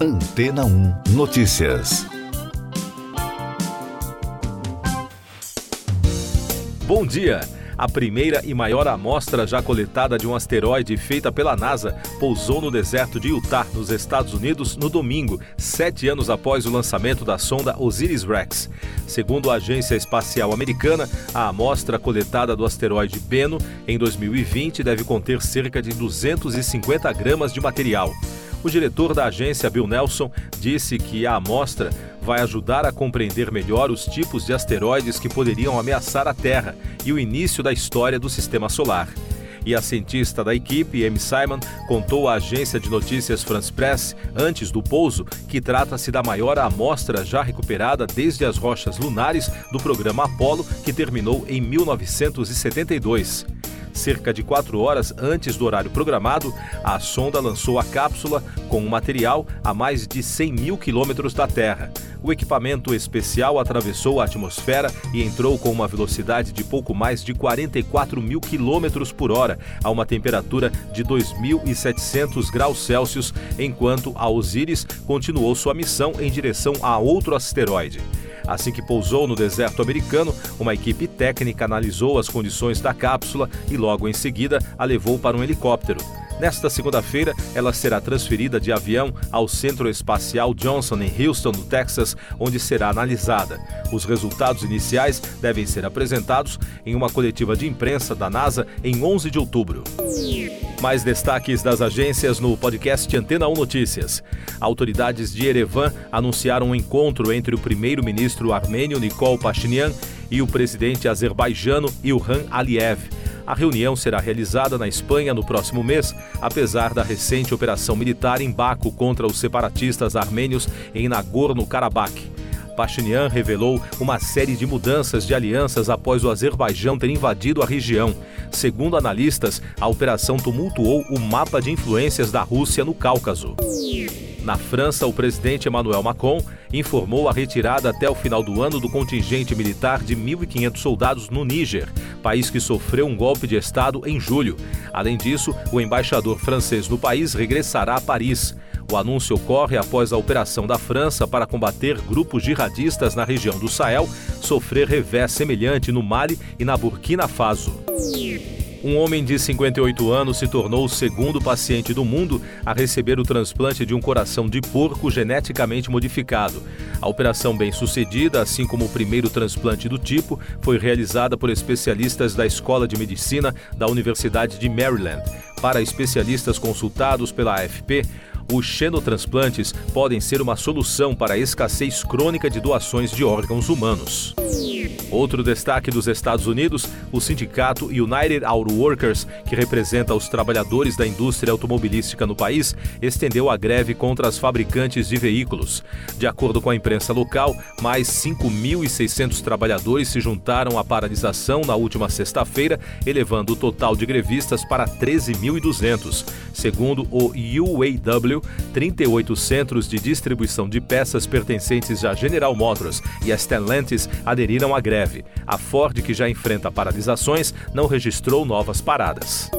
Antena 1 Notícias. Bom dia! A primeira e maior amostra já coletada de um asteroide feita pela NASA pousou no deserto de Utah, nos Estados Unidos, no domingo, sete anos após o lançamento da sonda Osiris-Rex. Segundo a Agência Espacial Americana, a amostra coletada do asteroide Bennu em 2020 deve conter cerca de 250 gramas de material. O diretor da agência, Bill Nelson, disse que a amostra vai ajudar a compreender melhor os tipos de asteroides que poderiam ameaçar a Terra e o início da história do sistema solar. E a cientista da equipe, Amy Simon, contou à agência de notícias France Press, antes do pouso, que trata-se da maior amostra já recuperada desde as rochas lunares do programa Apollo, que terminou em 1972. Cerca de quatro horas antes do horário programado, a sonda lançou a cápsula com um material a mais de 100 mil quilômetros da Terra. O equipamento especial atravessou a atmosfera e entrou com uma velocidade de pouco mais de 44 mil quilômetros por hora, a uma temperatura de 2.700 graus Celsius, enquanto a Osiris continuou sua missão em direção a outro asteroide. Assim que pousou no deserto americano, uma equipe técnica analisou as condições da cápsula e logo em seguida a levou para um helicóptero. Nesta segunda-feira, ela será transferida de avião ao Centro Espacial Johnson em Houston, no Texas, onde será analisada. Os resultados iniciais devem ser apresentados em uma coletiva de imprensa da NASA em 11 de outubro. Mais destaques das agências no podcast Antena 1 Notícias. Autoridades de Erevan anunciaram um encontro entre o primeiro-ministro armênio Nikol Pashinyan e o presidente azerbaijano Ilham Aliyev. A reunião será realizada na Espanha no próximo mês, apesar da recente operação militar em Baku contra os separatistas armênios em Nagorno-Karabakh. Pashinyan revelou uma série de mudanças de alianças após o Azerbaijão ter invadido a região. Segundo analistas, a operação tumultuou o mapa de influências da Rússia no Cáucaso. Na França, o presidente Emmanuel Macron informou a retirada até o final do ano do contingente militar de 1.500 soldados no Níger, país que sofreu um golpe de Estado em julho. Além disso, o embaixador francês no país regressará a Paris. O anúncio ocorre após a operação da França para combater grupos jihadistas na região do Sahel sofrer revés semelhante no Mali e na Burkina Faso. Um homem de 58 anos se tornou o segundo paciente do mundo a receber o transplante de um coração de porco geneticamente modificado. A operação bem-sucedida, assim como o primeiro transplante do tipo, foi realizada por especialistas da Escola de Medicina da Universidade de Maryland. Para especialistas consultados pela AFP, os xenotransplantes podem ser uma solução para a escassez crônica de doações de órgãos humanos. Outro destaque dos Estados Unidos, o sindicato United Auto Workers, que representa os trabalhadores da indústria automobilística no país, estendeu a greve contra as fabricantes de veículos. De acordo com a imprensa local, mais 5.600 trabalhadores se juntaram à paralisação na última sexta-feira, elevando o total de grevistas para 13.200. Segundo o UAW, 38 centros de distribuição de peças pertencentes à General Motors e a Stellantis aderiram à greve. A Ford, que já enfrenta paralisações, não registrou novas paradas.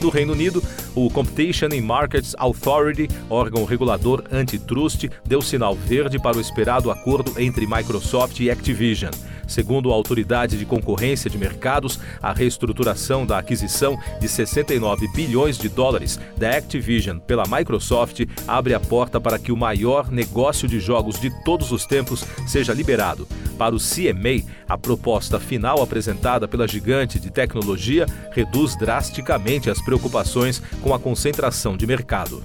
No Reino Unido, o Competition and Markets Authority, órgão regulador antitrust, deu sinal verde para o esperado acordo entre Microsoft e Activision. Segundo a Autoridade de Concorrência de Mercados, a reestruturação da aquisição de 69 bilhões de dólares da Activision pela Microsoft abre a porta para que o maior negócio de jogos de todos os tempos seja liberado. Para o CMA, a proposta final apresentada pela gigante de tecnologia reduz drasticamente as preocupações com a concentração de mercado.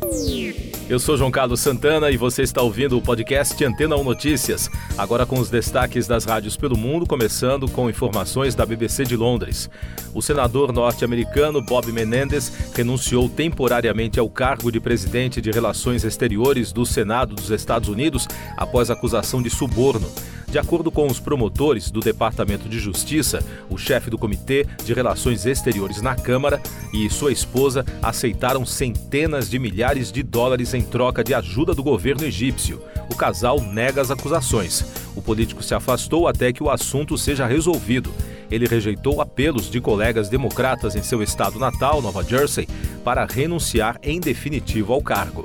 Eu sou João Carlos Santana e você está ouvindo o podcast Antena 1 Notícias, agora com os destaques das rádios pelo mundo, começando com informações da BBC de Londres. O senador norte-americano Bob Menendez renunciou temporariamente ao cargo de presidente de Relações Exteriores do Senado dos Estados Unidos após acusação de suborno. De acordo com os promotores do Departamento de Justiça, o chefe do Comitê de Relações Exteriores na Câmara e sua esposa aceitaram centenas de milhares de dólares em troca de ajuda do governo egípcio. O casal nega as acusações. O político se afastou até que o assunto seja resolvido. Ele rejeitou apelos de colegas democratas em seu estado natal, Nova Jersey, para renunciar em definitivo ao cargo.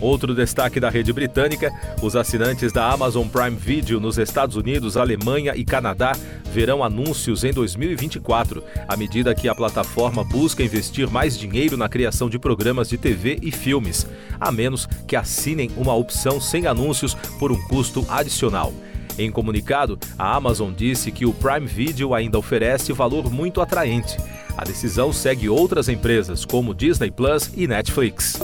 Outro destaque da rede britânica: os assinantes da Amazon Prime Video nos Estados Unidos, Alemanha e Canadá verão anúncios em 2024, à medida que a plataforma busca investir mais dinheiro na criação de programas de TV e filmes, a menos que assinem uma opção sem anúncios por um custo adicional. Em comunicado, a Amazon disse que o Prime Video ainda oferece valor muito atraente. A decisão segue outras empresas, como Disney Plus e Netflix.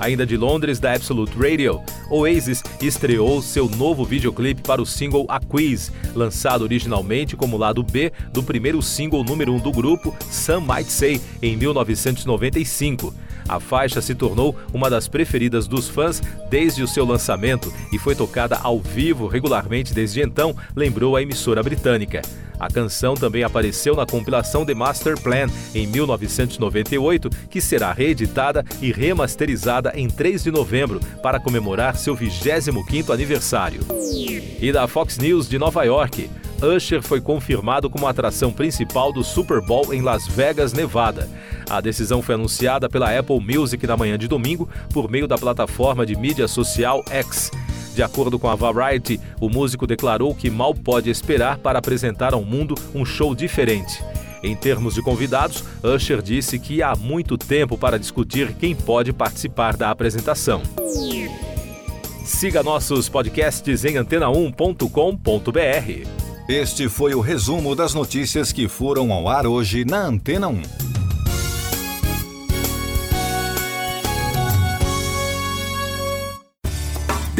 Ainda de Londres, da Absolute Radio, Oasis estreou seu novo videoclipe para o single A Quiz, lançado originalmente como lado B do primeiro single número 1 um do grupo, Some Might Say, em 1995. A faixa se tornou uma das preferidas dos fãs desde o seu lançamento e foi tocada ao vivo regularmente desde então, lembrou a emissora britânica. A canção também apareceu na compilação The Master Plan em 1998, que será reeditada e remasterizada em 3 de novembro para comemorar seu 25º aniversário. E da Fox News de Nova York, Usher foi confirmado como atração principal do Super Bowl em Las Vegas, Nevada. A decisão foi anunciada pela Apple Music na manhã de domingo por meio da plataforma de mídia social X. De acordo com a Variety, o músico declarou que mal pode esperar para apresentar ao mundo um show diferente. Em termos de convidados, Usher disse que há muito tempo para discutir quem pode participar da apresentação. Siga nossos podcasts em antena1.com.br. Este foi o resumo das notícias que foram ao ar hoje na Antena 1.